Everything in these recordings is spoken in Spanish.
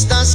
Estas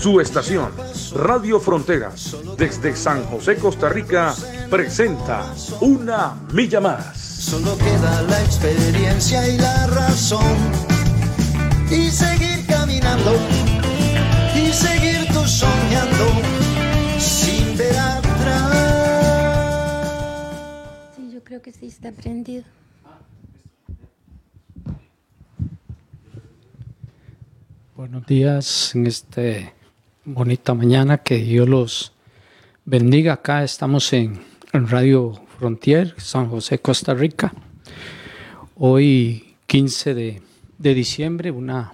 Su estación, Radio Fronteras, desde San José, Costa Rica, presenta Una Milla Más. Solo queda la experiencia y la razón. Y seguir caminando. Y seguir tú soñando. Sin ver atrás. Sí, yo creo que sí está prendido. Buenos días en esta bonita mañana. Que Dios los bendiga. Acá estamos en, en Radio Frontier, San José, Costa Rica. Hoy, 15 de, de diciembre, una,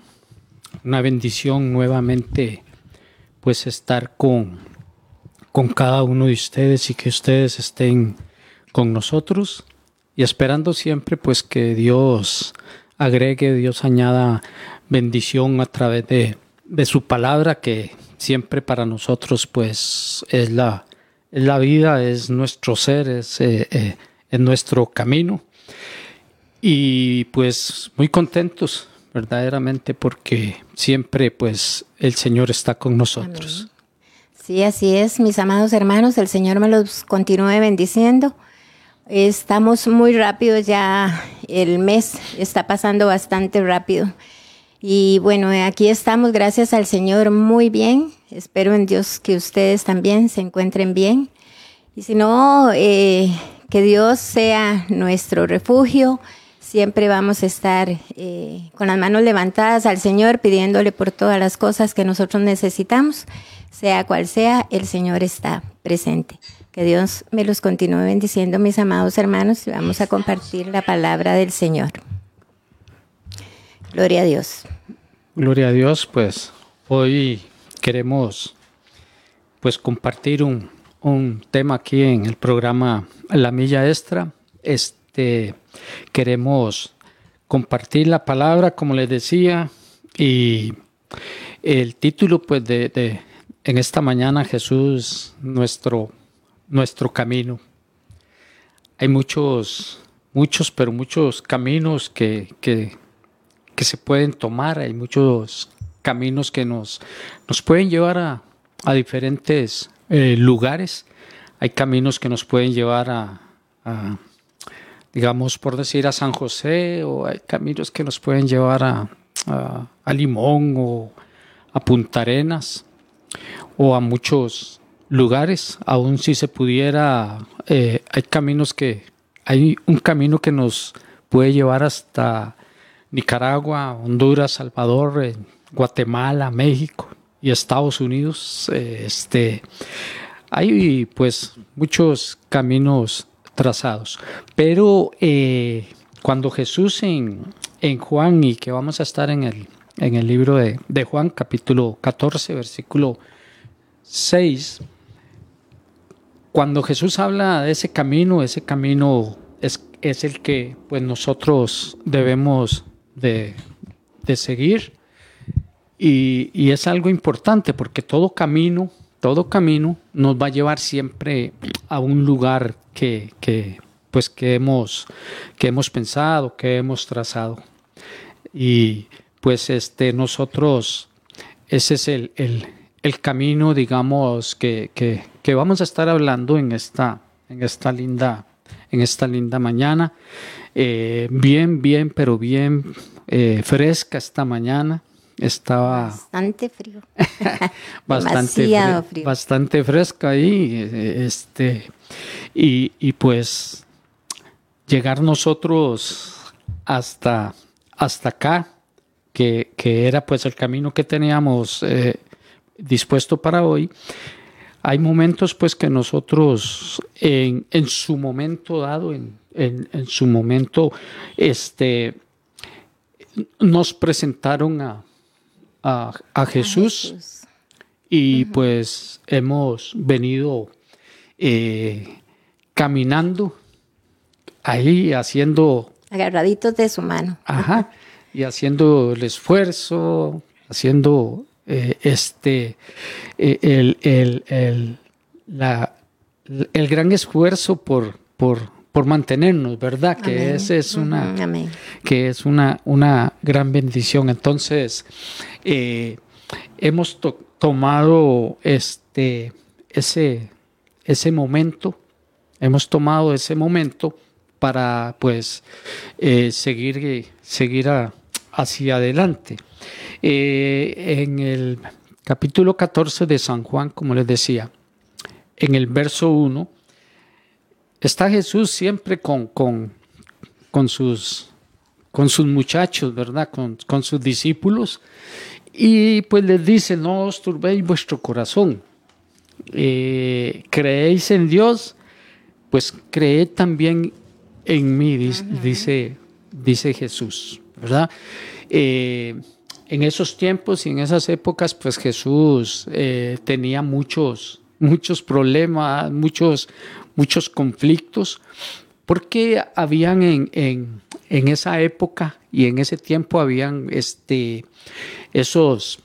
una bendición nuevamente, pues estar con, con cada uno de ustedes y que ustedes estén con nosotros y esperando siempre pues que Dios agregue, Dios añada bendición a través de, de su palabra que siempre para nosotros pues es la, la vida, es nuestro ser, es, eh, eh, es nuestro camino. Y pues muy contentos verdaderamente porque siempre pues el Señor está con nosotros. Sí, así es, mis amados hermanos, el Señor me los continúe bendiciendo. Estamos muy rápidos ya, el mes está pasando bastante rápido. Y bueno, aquí estamos, gracias al Señor, muy bien. Espero en Dios que ustedes también se encuentren bien. Y si no, eh, que Dios sea nuestro refugio. Siempre vamos a estar eh, con las manos levantadas al Señor, pidiéndole por todas las cosas que nosotros necesitamos. Sea cual sea, el Señor está presente. Que Dios me los continúe bendiciendo, mis amados hermanos, y vamos a compartir la palabra del Señor. Gloria a Dios. Gloria a Dios, pues hoy queremos pues compartir un, un tema aquí en el programa La Milla Extra. Este queremos compartir la palabra, como les decía, y el título pues de, de en esta mañana Jesús nuestro nuestro camino. Hay muchos muchos pero muchos caminos que, que que se pueden tomar, hay muchos caminos que nos, nos pueden llevar a, a diferentes eh, lugares, hay caminos que nos pueden llevar a, digamos, por decir, a San José, o hay caminos que nos pueden llevar a, a, a Limón o a Punta Arenas, o a muchos lugares, aún si se pudiera, eh, hay caminos que, hay un camino que nos puede llevar hasta Nicaragua, Honduras, Salvador, eh, Guatemala, México y Estados Unidos. Eh, este, hay pues muchos caminos trazados, pero eh, cuando Jesús en, en, Juan y que vamos a estar en el, en el libro de, de Juan capítulo 14 versículo 6, cuando Jesús habla de ese camino, ese camino es, es el que pues nosotros debemos de, de seguir y, y, es algo importante porque todo camino, todo camino nos va a llevar siempre a un lugar que, que pues que hemos, que hemos pensado, que hemos trazado. Y pues este, nosotros, ese es el, el, el camino, digamos, que, que, que, vamos a estar hablando en esta, en esta, linda, en esta linda mañana. Eh, bien, bien, pero bien eh, fresca esta mañana. estaba Bastante frío. bastante, Demasiado frío. bastante fresca ahí. eh, Este, y, y pues llegar nosotros hasta, hasta acá, que, que era pues el camino que teníamos eh, dispuesto para hoy. Hay momentos pues que nosotros en, en su momento dado, en, en- en su momento, este, nos presentaron a, a, a Jesús, Jesús. y pues hemos venido eh, caminando ahí haciendo, Agarraditos de su mano. ajá, y haciendo el esfuerzo, haciendo eh, este, eh, el, el- el- la- el gran esfuerzo por, por, por mantenernos, ¿verdad? Que Amén. ese es una, amén. que es una, una gran bendición. Entonces, eh, hemos to- tomado este, ese, ese momento, hemos tomado ese momento para pues eh, seguir, seguir a- hacia adelante. Eh, en el capítulo 14 de San Juan, como les decía, en el verso 1, está Jesús siempre con, con, con sus, con sus muchachos, ¿verdad? Con, con sus discípulos. Y pues les dice, no os turbéis vuestro corazón. Eh, creéis en Dios, pues creed también en mí, dice, dice, dice Jesús, ¿verdad? Eh, en esos tiempos y en esas épocas, pues Jesús eh, tenía muchos, muchos problemas, muchos, muchos conflictos, porque habían en, en, esa época y en ese tiempo habían este, esos,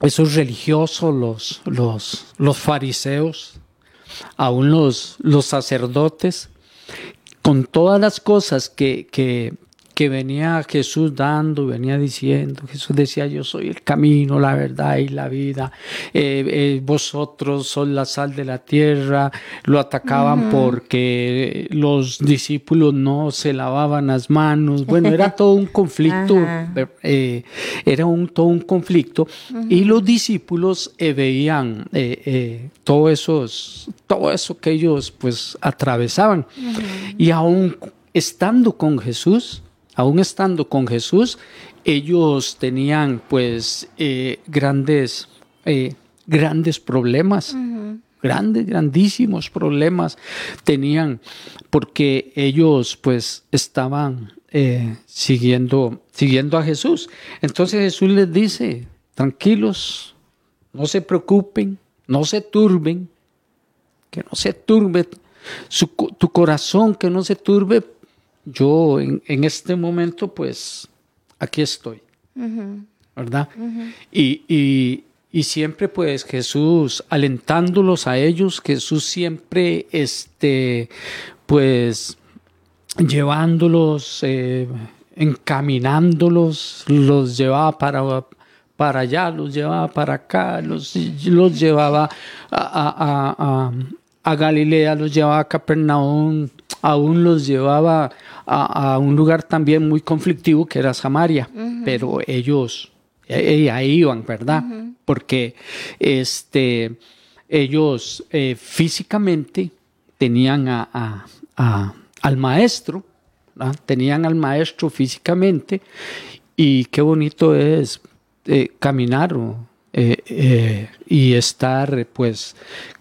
esos religiosos, los, los, los fariseos, aún los, los sacerdotes, con todas las cosas que, que, que venía Jesús dando, venía diciendo, Jesús decía, yo soy el camino, la verdad y la vida, eh, eh, vosotros sois la sal de la tierra, lo atacaban porque los discípulos no se lavaban las manos, bueno, era todo un conflicto, eh, era un, todo un conflicto, y los discípulos veían todo, esos, todo eso que ellos pues atravesaban, y aún estando con Jesús, aún estando con Jesús, ellos tenían pues eh, grandes, eh, grandes problemas. Grandes, grandísimos problemas tenían porque ellos pues estaban eh, siguiendo, siguiendo a Jesús. Entonces Jesús les dice, tranquilos, no se preocupen, no se turben, que no se turbe su tu corazón, que no se turbe. Yo en, en este momento, pues, aquí estoy, ¿verdad? y, y- y siempre, pues, Jesús alentándolos a ellos, Jesús siempre, este, pues, llevándolos, eh, encaminándolos, los llevaba para, para allá, los llevaba para acá, los, los llevaba a- a- a Galilea, los llevaba a Capernaum, aún los llevaba a, a un lugar también muy conflictivo que era Samaria, pero ellos eh, eh, ahí iban, ¿verdad? Porque este, ellos eh, físicamente tenían a- a- a- al maestro, ¿verdad? tenían al maestro físicamente y qué bonito es eh, caminar eh, y estar pues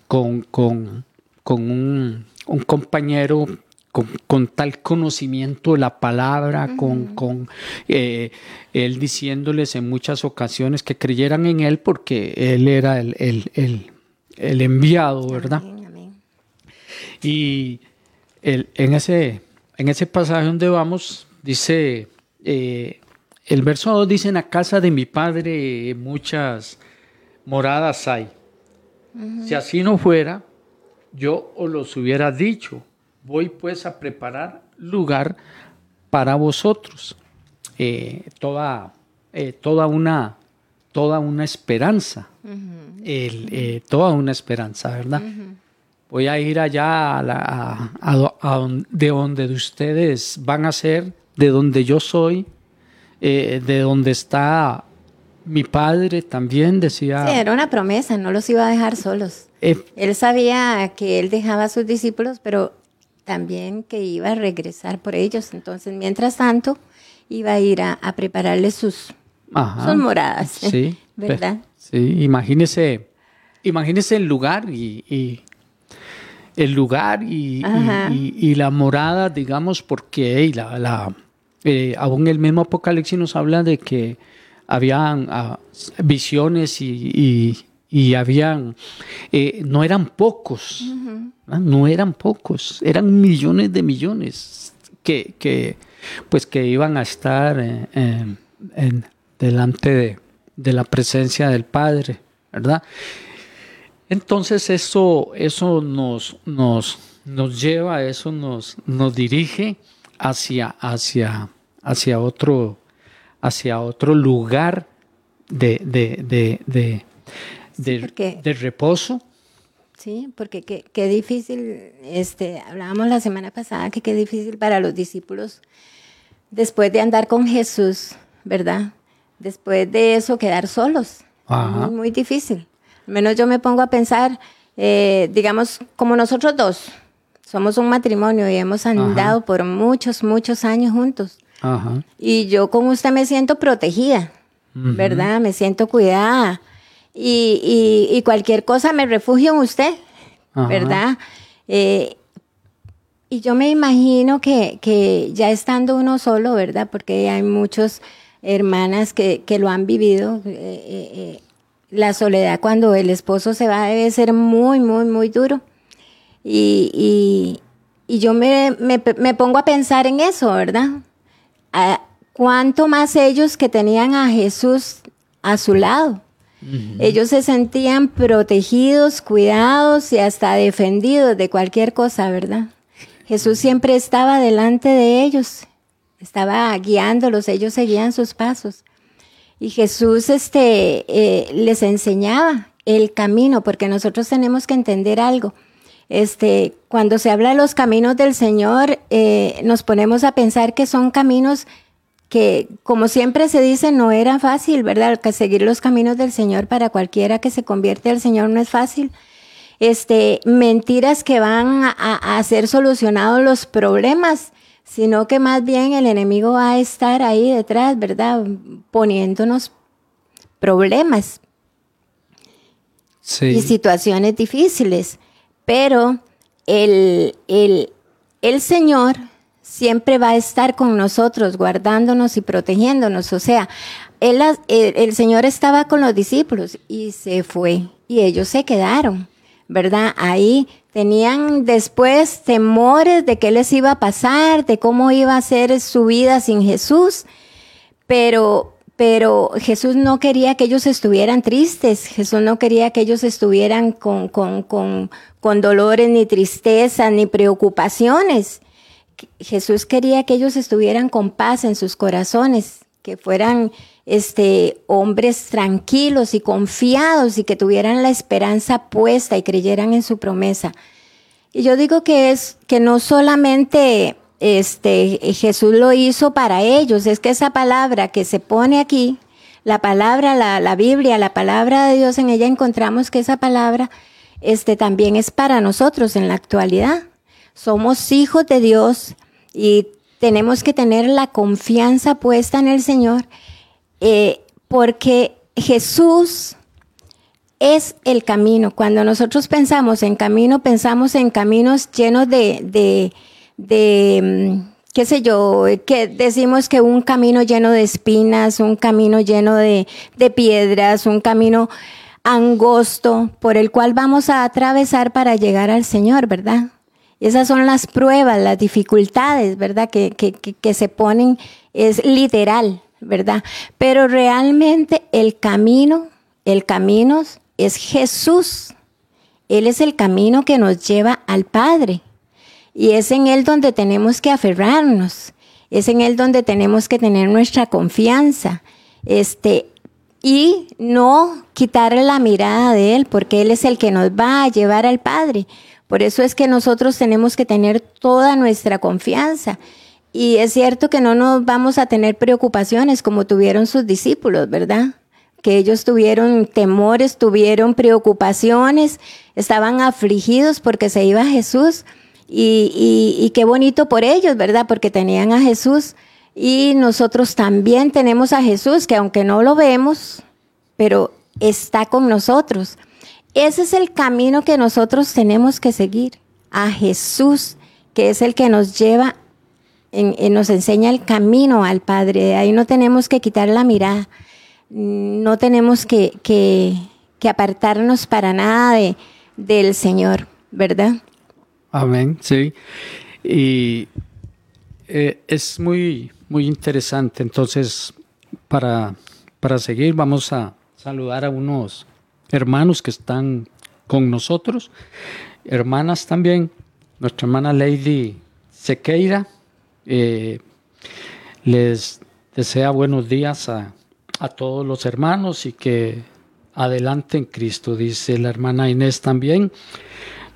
con, con- con un, un compañero con, con tal conocimiento de la palabra, con, con eh, él diciéndoles en muchas ocasiones que creyeran en él porque él era el, el- el- el enviado, ¿verdad? Amén, amén. Y el- en, ese, en ese pasaje donde vamos, dice, eh, el verso 2 dice, en la casa de mi padre muchas moradas hay. Si así no fuera, yo os los hubiera dicho. Voy pues a preparar lugar para vosotros. Eh, toda, eh, toda, una, toda una esperanza. El, eh, toda una esperanza, ¿verdad? Voy a ir allá a, la- a- a de donde ustedes van a ser, de donde yo soy, eh, de donde está mi padre también decía... Sí, era una promesa, no los iba a dejar solos. Eh, Él sabía que él dejaba a sus discípulos, pero también que iba a regresar por ellos. Entonces, mientras tanto, iba a ir a, a prepararles sus, ajá, sus moradas. Sí. ¿Verdad? Sí, imagínese, imagínese el lugar y, y- el lugar y, la morada, digamos, porque la, la, eh, aún el mismo Apocalipsis nos habla de que habían ah, visiones y, y- habían, eh, no eran pocos, no eran pocos, eran millones de millones que, que, pues que iban a estar eh, en- en- delante de, de la presencia del Padre, ¿verdad? Entonces eso, eso nos, nos, nos lleva, eso nos, nos dirige hacia, hacia, hacia, otro, hacia otro lugar de, de, de, de, de- porque- de reposo. Sí, porque qué, qué difícil, este, hablábamos la semana pasada que qué difícil para los discípulos después de andar con Jesús, ¿verdad? Después de eso quedar solos. Ajá. Muy, muy difícil. Al menos yo me pongo a pensar, eh, digamos, como nosotros dos, somos un matrimonio y hemos andado por muchos, muchos años juntos. Ajá. Y yo con usted me siento protegida, ¿verdad? Me siento cuidada. Y, y- y cualquier cosa me refugio en usted, Ajá. ¿verdad? Eh, y yo me imagino que, que ya estando uno solo, ¿verdad? Porque hay muchas hermanas que, que lo han vivido. eh, eh, la soledad cuando el esposo se va debe ser muy, muy, muy duro. Y, y- y yo me, me- me pongo a pensar en eso, ¿verdad? A- ¿Cuánto más ellos que tenían a Jesús a su lado? Ellos se sentían protegidos, cuidados y hasta defendidos de cualquier cosa, ¿verdad? Jesús siempre estaba delante de ellos, estaba guiándolos, ellos seguían sus pasos. Y Jesús este, eh, les enseñaba el camino, porque nosotros tenemos que entender algo. Este, cuando se habla de los caminos del Señor, eh, nos ponemos a pensar que son caminos que, como siempre se dice, no era fácil, ¿verdad? Que seguir los caminos del Señor para cualquiera que se convierte al Señor no es fácil. Este, mentiras que van a, a hacer solucionados los problemas, sino que más bien el enemigo va a estar ahí detrás, ¿verdad? Poniéndonos problemas Sí. y situaciones difíciles. Pero el, el, el Señor siempre va a estar con nosotros, guardándonos y protegiéndonos. O sea, el, el Señor estaba con los discípulos y se fue y ellos se quedaron, ¿verdad? Ahí tenían después temores de qué les iba a pasar, de cómo iba a ser su vida sin Jesús, pero, pero Jesús no quería que ellos estuvieran tristes, Jesús no quería que ellos estuvieran con, con, con, con dolores, ni tristeza, ni preocupaciones. Jesús quería que ellos estuvieran con paz en sus corazones, que fueran este, hombres tranquilos y confiados y que tuvieran la esperanza puesta y creyeran en su promesa. Y yo digo que es que no solamente este, Jesús lo hizo para ellos, es que esa palabra que se pone aquí, la palabra, la, la Biblia, la palabra de Dios, en ella encontramos que esa palabra este, también es para nosotros en la actualidad. Somos hijos de Dios y tenemos que tener la confianza puesta en el Señor eh, porque Jesús es el camino. Cuando nosotros pensamos en camino, pensamos en caminos llenos de, de, de qué sé yo, que decimos que un camino lleno de espinas, un camino lleno de piedras, un camino angosto por el cual vamos a atravesar para llegar al Señor, ¿verdad? Esas son las pruebas, las dificultades, ¿verdad? Que, que, que, se ponen, es literal, ¿verdad? Pero realmente el camino, el camino es Jesús. Él es el camino que nos lleva al Padre. Y es en Él donde tenemos que aferrarnos. Es en Él donde tenemos que tener nuestra confianza. Este, y no quitarle la mirada de Él, porque Él es el que nos va a llevar al Padre. Por eso es que nosotros tenemos que tener toda nuestra confianza. Y es cierto que no nos vamos a tener preocupaciones como tuvieron sus discípulos, ¿verdad? que ellos tuvieron temores, tuvieron preocupaciones, estaban afligidos porque se iba Jesús. Y, y, qué bonito por ellos, ¿verdad? Porque tenían a Jesús. Y nosotros también tenemos a Jesús, que aunque no lo vemos, pero está con nosotros. Ese es el camino que nosotros tenemos que seguir, a Jesús, que es el que nos lleva, en, nos enseña el camino al Padre. ahí no tenemos que quitar la mirada, no tenemos que, apartarnos para nada de, del Señor, ¿verdad? Amén, sí. Y eh, es muy, muy interesante. Entonces, para, para seguir, vamos a saludar a unos hermanos que están con nosotros, hermanas también, nuestra hermana Lady Sequeira, eh, les desea buenos días a, a, todos los hermanos y que adelante en Cristo, dice la hermana Inés también,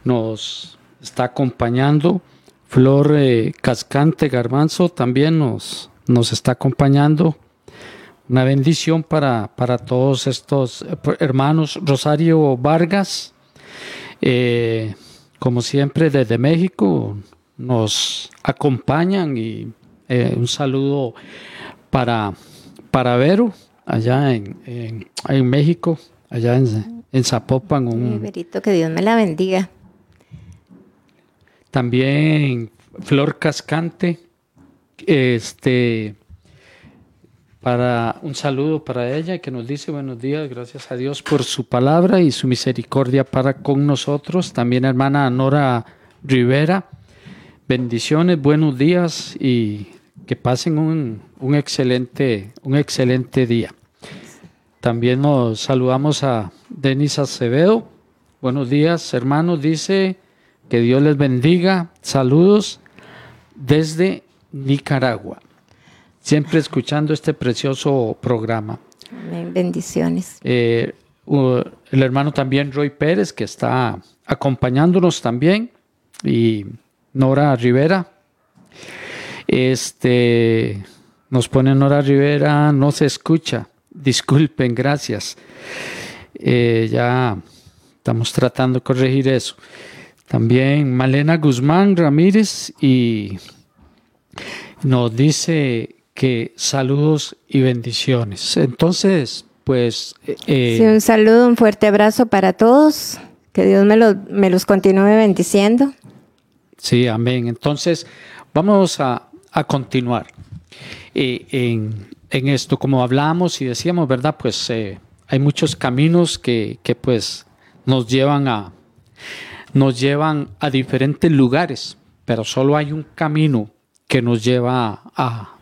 nos está acompañando, Flor eh, Cascante Garbanzo también nos, nos está acompañando, una bendición para, para todos estos eh, hermanos. Rosario Vargas, eh, como siempre desde México, nos acompañan y eh, un saludo para, para Vero, allá en, en, México, allá en, en Zapopan. Un, Verito, que Dios me la bendiga. También Flor Cascante, este para un saludo para ella que nos dice buenos días, gracias a Dios por su palabra y su misericordia para con nosotros. También hermana Nora Rivera, bendiciones, buenos días y que pasen un, un excelente, un excelente día. También nos saludamos a Denis Acevedo. Buenos días, hermanos. Dice que Dios les bendiga. Saludos desde Nicaragua siempre escuchando este precioso programa. Bendiciones. Eh, el hermano también Roy Pérez, que está acompañándonos también, y Nora Rivera. Este nos pone Nora Rivera, no se escucha. Disculpen, gracias. Eh, ya estamos tratando de corregir eso. También Malena Guzmán Ramírez y nos dice que saludos y bendiciones. Entonces, pues... Eh, sí, un saludo, un fuerte abrazo para todos. Que Dios me, me los continúe bendiciendo. Sí, amén. Entonces, vamos a, continuar eh, en, en, esto. Como hablamos y decíamos, ¿verdad? Pues eh, hay muchos caminos que, que, pues nos llevan a nos llevan a diferentes lugares, pero solo hay un camino que nos lleva a,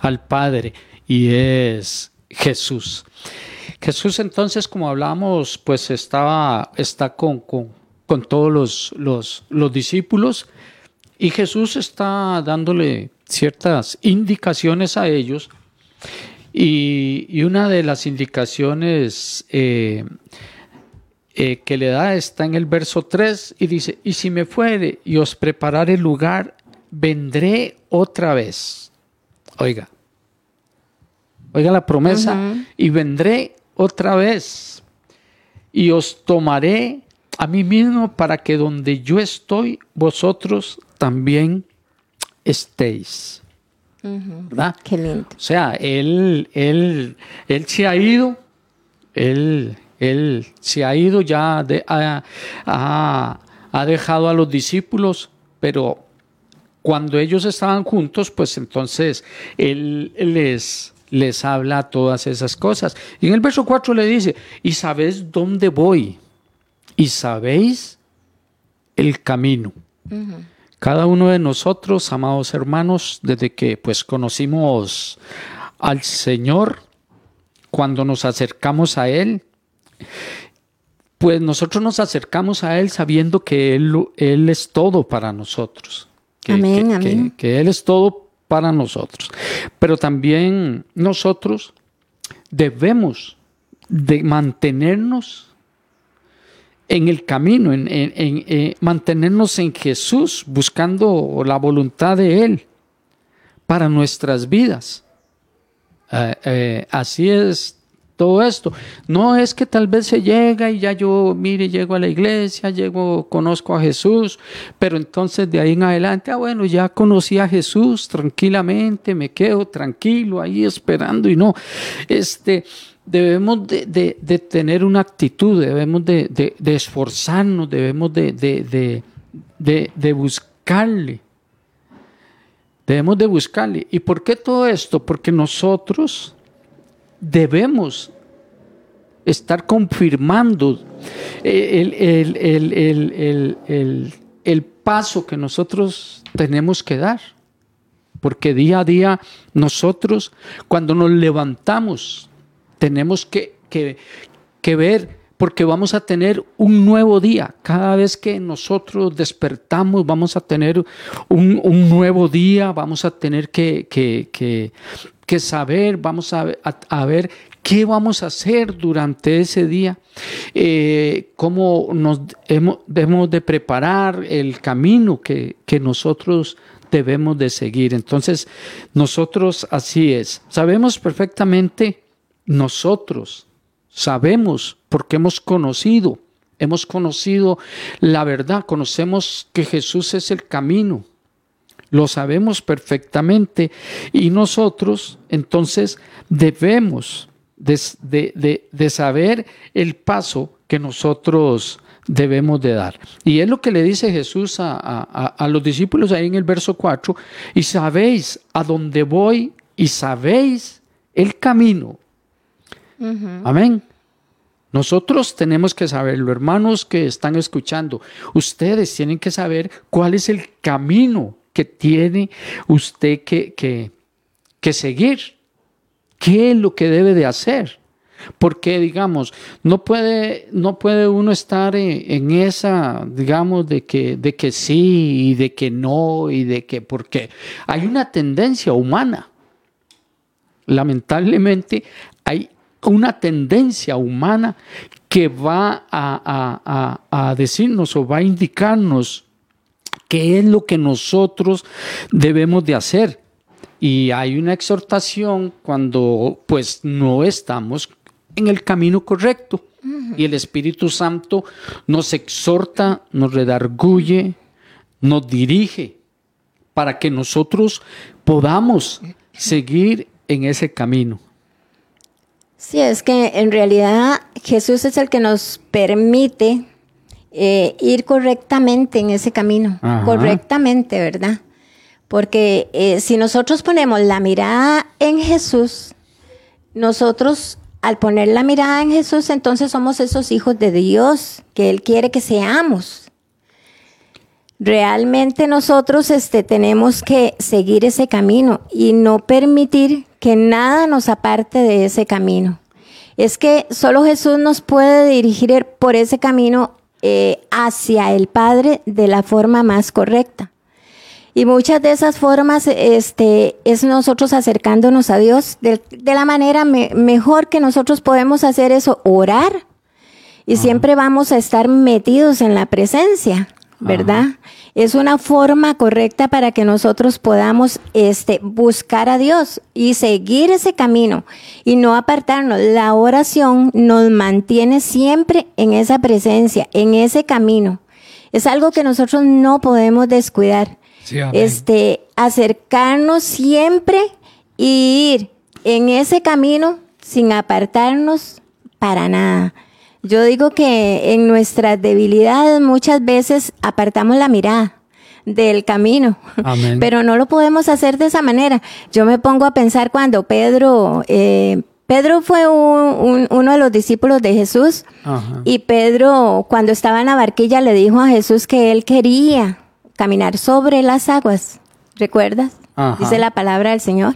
al Padre y es Jesús. Jesús entonces, como hablamos, pues estaba, está con, con, todos los, los, los, discípulos y Jesús está dándole ciertas indicaciones a ellos y, una de las indicaciones eh, eh, que le da está en el verso 3 y dice, y si me fuere y os prepararé lugar, vendré otra vez Oiga, oiga la promesa, y vendré otra vez y os tomaré a mí mismo para que donde yo estoy, vosotros también estéis. ¿Verdad? Qué lindo. O sea, él, él, él se ha ido, él, él se ha ido, ya ha, ha dejado a los discípulos, pero cuando ellos estaban juntos, pues entonces él les, les habla todas esas cosas. Y en el verso 4 le dice, y sabéis dónde voy, y sabéis el camino. Cada uno de nosotros, amados hermanos, desde que pues conocimos al Señor, cuando nos acercamos a Él, pues nosotros nos acercamos a Él sabiendo que Él, Él es todo para nosotros que, amén, que, Él es todo para nosotros. Pero también nosotros debemos de mantenernos en el camino, en, eh, mantenernos en Jesús, buscando la voluntad de Él para nuestras vidas. Eh, eh, así es todo esto. No es que tal vez se llega y ya yo, mire, llego a la iglesia, llego, conozco a Jesús, pero entonces de ahí en adelante, ah, bueno, ya conocí a Jesús tranquilamente, me quedo tranquilo ahí esperando y no, este, debemos de, tener una actitud, debemos de, esforzarnos, debemos de, buscarle. Debemos de buscarle. ¿Y por qué todo esto? Porque nosotros debemos estar confirmando el, el, paso que nosotros tenemos que dar. Porque día a día nosotros, cuando nos levantamos, tenemos que, que, ver porque vamos a tener un nuevo día. Cada vez que nosotros despertamos, vamos a tener un, nuevo día, vamos a tener que, que, saber, vamos a, a, ver qué vamos a hacer durante ese día, eh, cómo nos hemos, debemos de preparar el camino que, que nosotros debemos de seguir. Entonces, nosotros así es. Sabemos perfectamente nosotros sabemos porque hemos conocido, hemos conocido la verdad, conocemos que Jesús es el camino, lo sabemos perfectamente y nosotros entonces debemos de, saber el paso que nosotros debemos de dar. Y es lo que le dice Jesús a, a, los discípulos ahí en el verso 4, y sabéis a dónde voy y sabéis el camino Amén. Nosotros tenemos que saberlo, hermanos que están escuchando. Ustedes tienen que saber cuál es el camino que tiene usted que, que, seguir. ¿Qué es lo que debe de hacer? Porque, digamos, no puede, no puede uno estar en, esa, digamos, de que, de que sí y de que no y de que, porque hay una tendencia humana. Lamentablemente hay una tendencia humana que va a, decirnos o va a indicarnos qué es lo que nosotros debemos de hacer. Y hay una exhortación cuando pues no estamos en el camino correcto. Y el Espíritu Santo nos exhorta, nos redarguye, nos dirige para que nosotros podamos seguir en ese camino. Sí, es que en realidad Jesús es el que nos permite eh, ir correctamente en ese camino, correctamente, ¿verdad? Porque eh, si nosotros ponemos la mirada en Jesús, nosotros al poner la mirada en Jesús, entonces somos esos hijos de Dios que Él quiere que seamos. Realmente nosotros este, tenemos que seguir ese camino y no permitir que nada nos aparte de ese camino. Es que solo Jesús nos puede dirigir por ese camino eh, hacia el Padre de la forma más correcta. Y muchas de esas formas este, es nosotros acercándonos a Dios de, la manera mejor que nosotros podemos hacer eso, orar. Y siempre vamos a estar metidos en la presencia, ¿verdad? es una forma correcta para que nosotros podamos este, buscar a Dios y seguir ese camino y no apartarnos. La oración nos mantiene siempre en esa presencia, en ese camino. Es algo que nosotros no podemos descuidar. este, acercarnos siempre y ir en ese camino sin apartarnos para nada. Yo digo que en nuestras debilidades muchas veces apartamos la mirada del camino, pero no lo podemos hacer de esa manera. Yo me pongo a pensar cuando Pedro, eh, Pedro fue uno de los discípulos de Jesús y Pedro cuando estaba en la barquilla le dijo a Jesús que él quería caminar sobre las aguas, ¿recuerdas? Dice la palabra del Señor.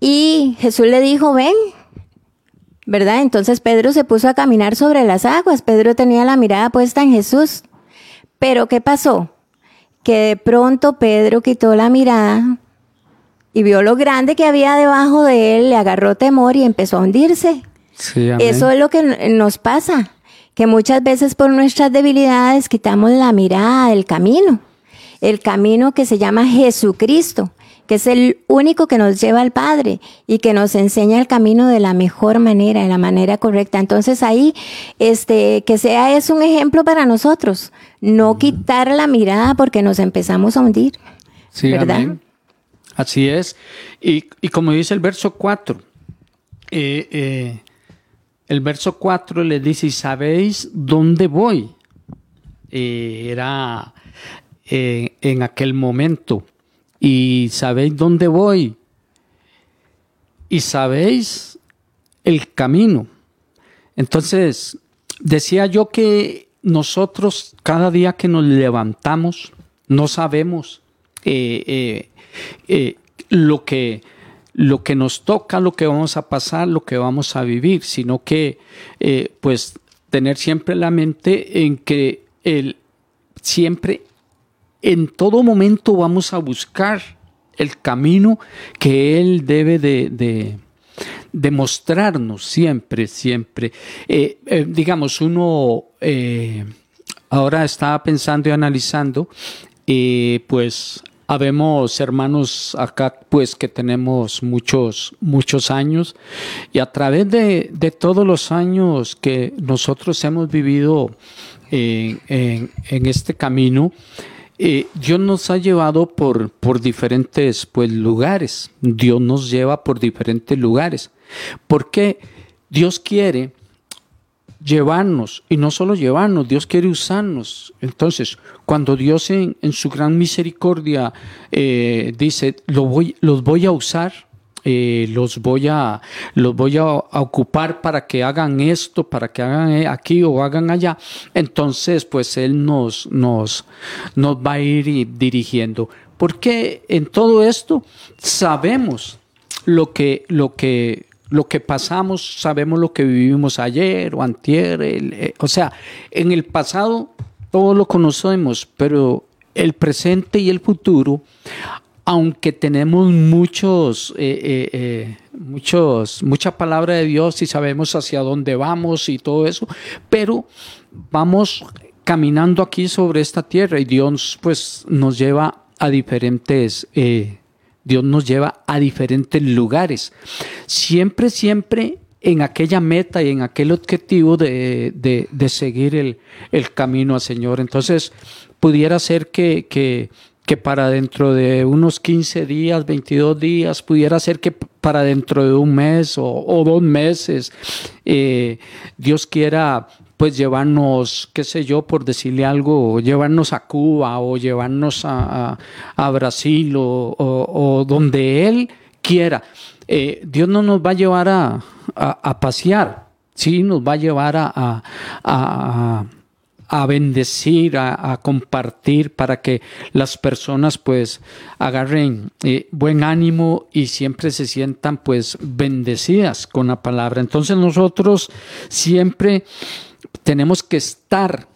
Y Jesús le dijo, ven, ¿verdad? Entonces Pedro se puso a caminar sobre las aguas. Pedro tenía la mirada puesta en Jesús. Pero ¿qué pasó? Que de pronto Pedro quitó la mirada y vio lo grande que había debajo de él, le agarró temor y empezó a hundirse. Eso es lo que nos pasa, que muchas veces por nuestras debilidades quitamos la mirada del camino, el camino que se llama Jesucristo que es el único que nos lleva al Padre y que nos enseña el camino de la mejor manera, de la manera correcta. Entonces ahí, este, que sea es un ejemplo para nosotros, no quitar la mirada porque nos empezamos a hundir. Sí, ¿verdad? amén. Así es. Y, y como dice el verso 4, eh, eh, el verso 4 le dice, ¿y sabéis dónde voy? Eh, era en aquel momento. ¿Y sabéis dónde voy? Y sabéis el camino. Entonces, decía yo que nosotros cada día que nos levantamos, no sabemos eh, eh, eh, lo que lo que nos toca, lo que vamos a pasar, lo que vamos a vivir, sino que pues tener siempre la mente en que el siempre en todo momento vamos a buscar el camino que él debe de, de demostrarnos siempre, siempre. Eh, eh, digamos, uno eh, ahora estaba pensando y analizando, pues habemos hermanos acá, pues que tenemos muchos, muchos años y a través de, todos los años que nosotros hemos vivido en este camino, eh, Dios nos ha llevado por, por diferentes pues, lugares. Dios nos lleva por diferentes lugares. Porque Dios quiere llevarnos, y no solo llevarnos, Dios quiere usarnos. Entonces, cuando Dios en, en su gran misericordia eh, dice, lo voy, los voy a usar, eh, los voy a los voy a, ocupar para que hagan esto, para que hagan eh, aquí o hagan allá. Entonces, pues él nos nos nos va a ir dirigiendo. Porque en todo esto sabemos lo que lo que lo que pasamos, sabemos lo que vivimos ayer o antier, eh, o sea, en el pasado todo lo conocemos, pero el presente y el futuro, aunque tenemos muchos, eh, eh, eh, muchos, mucha palabra de Dios y sabemos hacia dónde vamos y todo eso, pero vamos caminando aquí sobre esta tierra y Dios pues nos lleva a diferentes, Dios nos lleva a diferentes lugares. Siempre, siempre en aquella meta y en aquel objetivo de, de- de seguir el, el camino al Señor. Entonces, pudiera ser que, que, que para dentro de unos 15 días, 22 días, pudiera ser que para dentro de un mes o, dos meses, eh, Dios quiera pues llevarnos, qué sé yo, por decirle algo, llevarnos a Cuba o llevarnos a, Brasil o, donde Él quiera. Eh, Dios no nos va a llevar a- a pasear, sí, nos va a llevar a, a- bendecir, a, compartir para que las personas pues agarren eh, buen ánimo y siempre se sientan pues bendecidas con la palabra. Entonces nosotros siempre tenemos que estar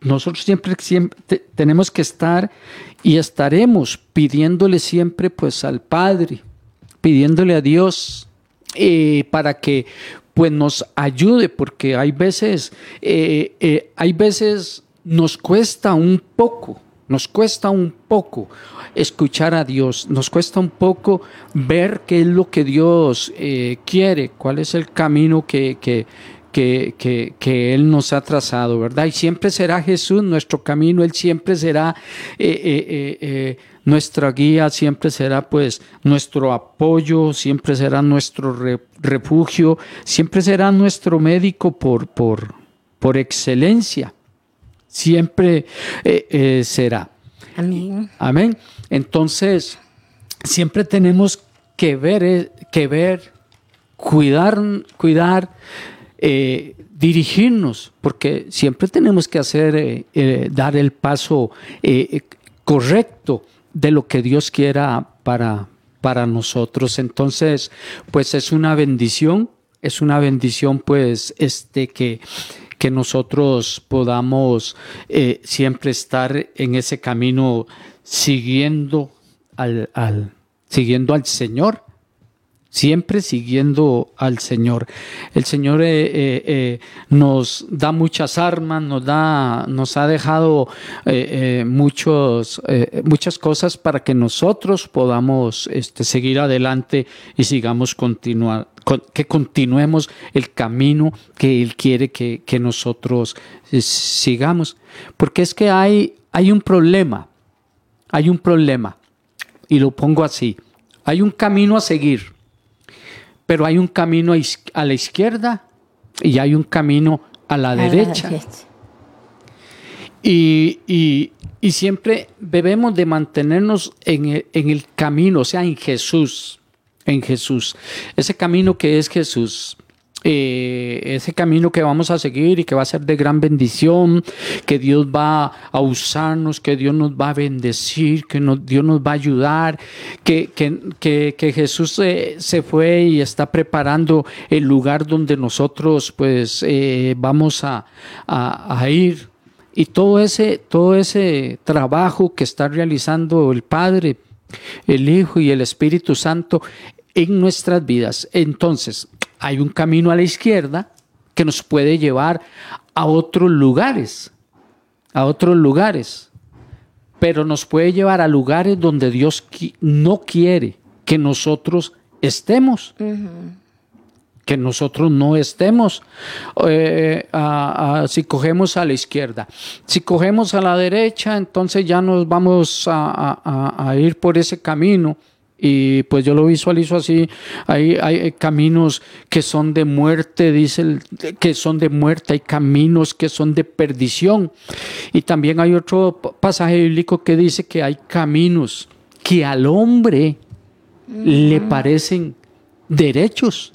nosotros siempre, siempre te- tenemos que estar y estaremos pidiéndole siempre pues al Padre, pidiéndole a Dios eh, para que pues nos ayude, porque hay veces, eh, eh, hay veces nos cuesta un poco, nos cuesta un poco escuchar a Dios, nos cuesta un poco ver qué es lo que Dios eh, quiere, cuál es el camino que, que, que, que, Él nos ha trazado, ¿verdad? Y siempre será Jesús nuestro camino, Él siempre será eh, nuestra guía, siempre será pues nuestro apoyo, siempre será nuestro re- refugio, siempre será nuestro médico por, por, por excelencia, siempre eh, eh, será. Amén. Amén. Entonces, siempre tenemos que ver, eh, que ver, cuidar, cuidar, eh, dirigirnos, porque siempre tenemos que hacer, eh, eh, dar el paso correcto de lo que Dios quiera para, para nosotros. Entonces, pues es una bendición, es una bendición, pues, este que que nosotros podamos eh, siempre estar en ese camino siguiendo al, al- siguiendo al Señor, siempre siguiendo al Señor. El Señor eh, eh, eh, nos da muchas armas, nos da, nos ha dejado muchos, muchas cosas para que nosotros podamos este, seguir adelante y sigamos continuar, que continuemos el camino que Él quiere que, que nosotros sigamos. Porque es que hay, hay un problema, hay un problema, y lo pongo así, hay un camino a seguir pero hay un camino a la izquierda y hay un camino a la derecha. Y, siempre debemos de mantenernos en el, en el camino, o sea, en Jesús, en Jesús. Ese camino que es Jesús. Eh, ese camino que vamos a seguir y que va a ser de gran bendición, que Dios va a usarnos, que Dios nos va a bendecir, que Dios nos va a ayudar, que, Jesús se, fue y está preparando el lugar donde nosotros pues eh, vamos a, a, ir. Y todo ese, todo ese trabajo que está realizando el Padre, el Hijo y el Espíritu Santo en nuestras vidas. Entonces, hay un camino a la izquierda que nos puede llevar a otros lugares, a otros lugares, pero nos puede llevar a lugares donde Dios no quiere que nosotros estemos. Que nosotros no estemos, eh, si cogemos a la izquierda. Si cogemos a la derecha, entonces ya nos vamos a ir por ese camino y pues yo lo visualizo así, hay, hay caminos que son de muerte, dice que son de muerte, hay caminos que son de perdición. Y también hay otro pasaje bíblico que dice que hay caminos que al hombre le parecen derechos,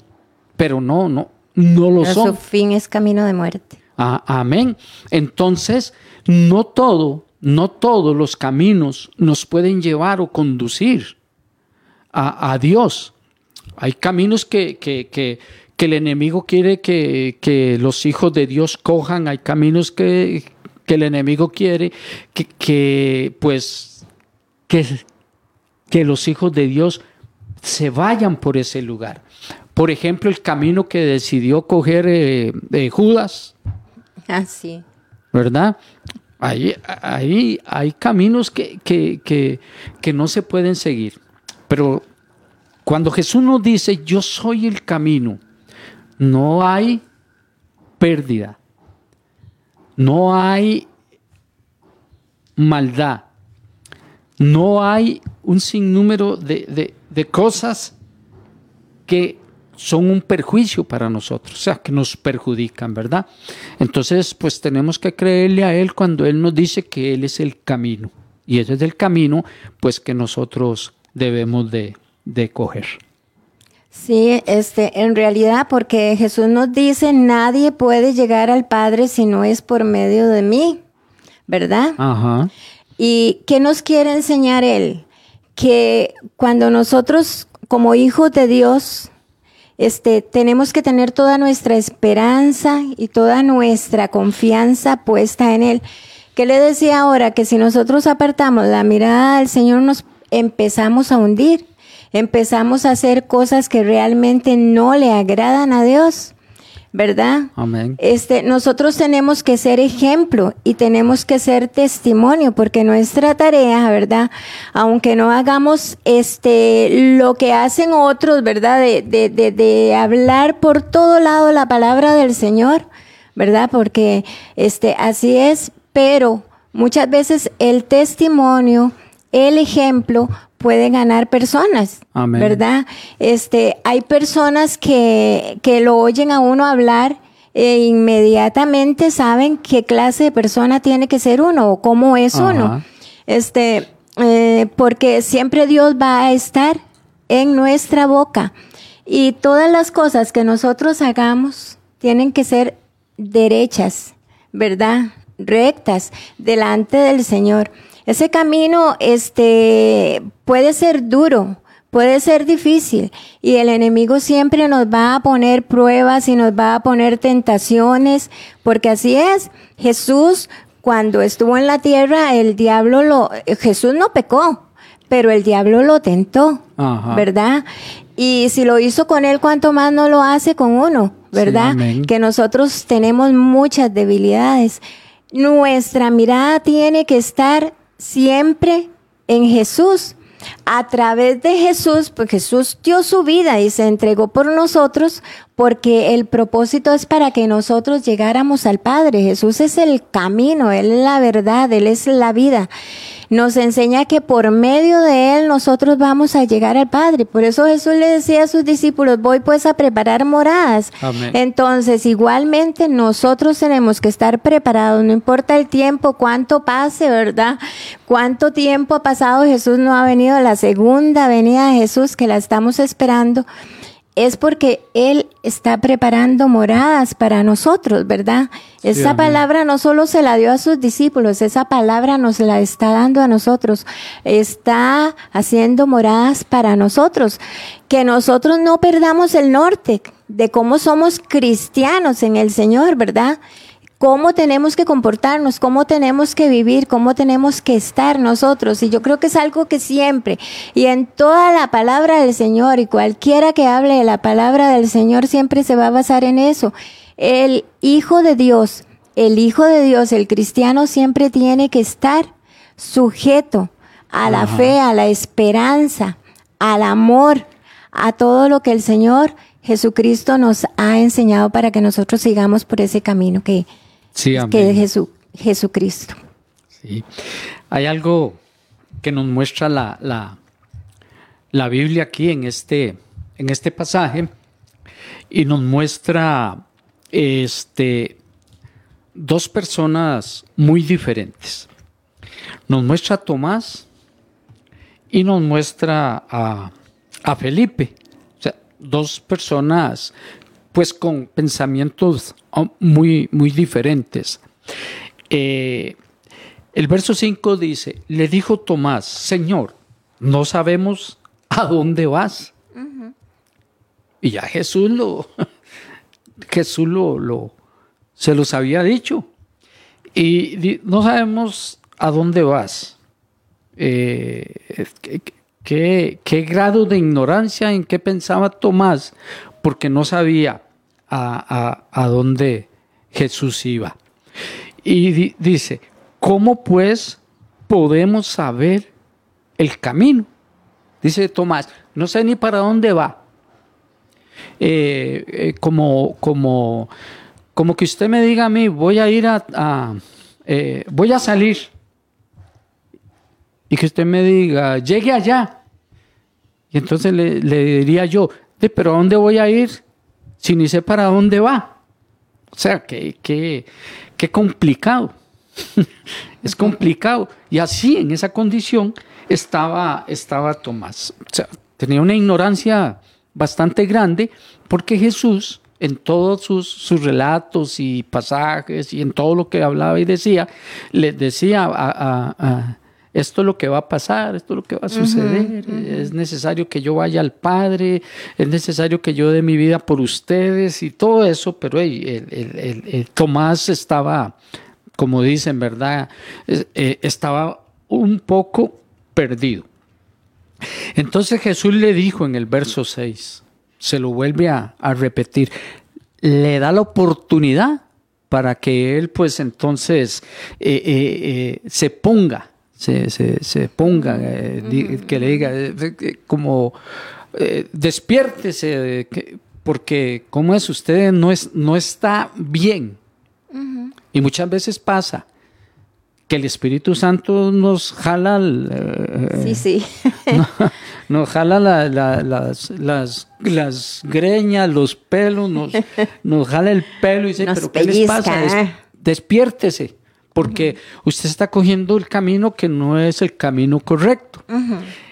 pero no, no, no lo son. Su fin es camino de muerte. Ah, amén. Entonces, no todo, no todos los caminos nos pueden llevar o conducir a, Dios. Hay caminos que, el enemigo quiere que, los hijos de Dios cojan, hay caminos que, el enemigo quiere que, pues, que, que los hijos de Dios se vayan por ese lugar. Por ejemplo, el camino que decidió coger eh, Judas. Así. Ah, ¿Verdad? Ahí, ahí hay caminos que, que no se pueden seguir. Pero cuando Jesús nos dice, yo soy el camino, no hay pérdida, no hay maldad, no hay un sinnúmero de, de, cosas que son un perjuicio para nosotros, o sea, que nos perjudican, ¿verdad? Entonces, pues tenemos que creerle a Él cuando Él nos dice que Él es el camino. Y ese es el camino, pues, que nosotros debemos de, coger. Sí, este, en realidad, porque Jesús nos dice, nadie puede llegar al Padre si no es por medio de mí, ¿verdad? Ajá. ¿Y qué nos quiere enseñar Él? Que cuando nosotros, como hijos de Dios, este, tenemos que tener toda nuestra esperanza y toda nuestra confianza puesta en Él. ¿Qué le decía ahora? Que si nosotros apartamos la mirada del Señor, nos empezamos a hundir, empezamos a hacer cosas que realmente no le agradan a Dios. ¿verdad? Amén. Este, nosotros tenemos que ser ejemplo y tenemos que ser testimonio, porque nuestra tarea, ¿verdad? Aunque no hagamos este lo que hacen otros, ¿verdad? De, de, de, de hablar por todo lado la palabra del Señor, ¿verdad? Porque este, así es, pero muchas veces el testimonio el ejemplo puede ganar personas, ¿verdad? Este, hay personas que, que lo oyen a uno hablar e inmediatamente saben qué clase de persona tiene que ser uno o cómo es uno. Este, eh, porque siempre Dios va a estar en nuestra boca y todas las cosas que nosotros hagamos tienen que ser derechas, ¿verdad? Rectas delante del Señor. Ese camino este, puede ser duro, puede ser difícil y el enemigo siempre nos va a poner pruebas y nos va a poner tentaciones, porque así es. Jesús, cuando estuvo en la tierra, el diablo lo, Jesús no pecó, pero el diablo lo tentó, ¿verdad? Y si lo hizo con él, ¿cuánto más no lo hace con uno? ¿Verdad? que nosotros tenemos muchas debilidades. Nuestra mirada tiene que estar siempre en Jesús. A través de Jesús, pues Jesús dio su vida y se entregó por nosotros porque el propósito es para que nosotros llegáramos al Padre. Jesús es el camino, Él es la verdad, Él es la vida. Nos enseña que por medio de Él nosotros vamos a llegar al Padre. Por eso Jesús le decía a sus discípulos, voy pues a preparar moradas. Amén. Entonces, igualmente nosotros tenemos que estar preparados, no importa el tiempo, cuánto pase, ¿verdad? Cuánto tiempo ha pasado, Jesús no ha venido, la segunda venida de Jesús que la estamos esperando es porque Él está preparando moradas para nosotros, ¿verdad? Esa amén. palabra no solo se la dio a sus discípulos, esa palabra nos la está dando a nosotros. Está haciendo moradas para nosotros. Que nosotros no perdamos el norte de cómo somos cristianos en el Señor, ¿verdad? Cómo tenemos que comportarnos, cómo tenemos que vivir, cómo tenemos que estar nosotros. Y yo creo que es algo que siempre, y en toda la palabra del Señor, y cualquiera que hable de la palabra del Señor siempre se va a basar en eso. El Hijo de Dios, el Hijo de Dios, el cristiano siempre tiene que estar sujeto a la Ajá. fe, a la esperanza, al amor, a todo lo que el Señor Jesucristo nos ha enseñado para que nosotros sigamos por ese camino que, Sí, amén. que es Jesu- Jesucristo. Sí. Hay algo que nos muestra la, la, la Biblia aquí en este, en este pasaje y nos muestra este, dos personas muy diferentes. Nos muestra a Tomás y nos muestra a, a Felipe. O sea, dos personas pues con pensamientos oh, muy, muy diferentes. Eh, el verso 5 dice, le dijo Tomás, Señor, no sabemos a dónde vas. Y ya Jesús lo, Jesús lo, lo- se los había dicho. Y di- no sabemos a dónde vas. Eh, ¿qué, qué- qué grado de ignorancia en qué pensaba Tomás? Porque no sabía a, a- a Jesús iba. Y di- dice, ¿cómo pues podemos saber el camino? Dice Tomás, no sé ni para dónde va. Eh, eh, como, como, como que usted me diga a mí, voy a ir a, eh, voy a salir. Y que usted me diga, llegue allá. Y entonces le, le diría yo, "De, pero ¿a dónde voy a ir si ni sé para dónde va? O sea, que, que, qué complicado. es complicado. Y así, en esa condición, estaba, estaba Tomás. O sea, tenía una ignorancia bastante grande porque Jesús, en todos sus, sus relatos y pasajes y en todo lo que hablaba y decía, le decía a- esto es lo que va a pasar, esto es lo que va a suceder, es necesario que yo vaya al Padre, es necesario que yo dé mi vida por ustedes y todo eso, pero hey, el, el- Tomás estaba, como dicen, ¿verdad? Eh, estaba un poco perdido. Entonces Jesús le dijo en el verso 6, se lo vuelve a, a repetir, le da la oportunidad para que él pues entonces eh, eh, eh, se ponga, se, se- se ponga, eh, que le diga, eh, como eh, despiértese, que- porque como es usted no, es, no está bien. Y muchas veces pasa que el Espíritu Santo nos jala eh, Sí, sí. no, nos jala la- la- las, las, las greñas, los pelos, nos, nos jala el pelo y dice, Nos pero ¿qué les pasa? Des- pellizca. despiértese, porque usted está cogiendo el camino que no es el camino correcto.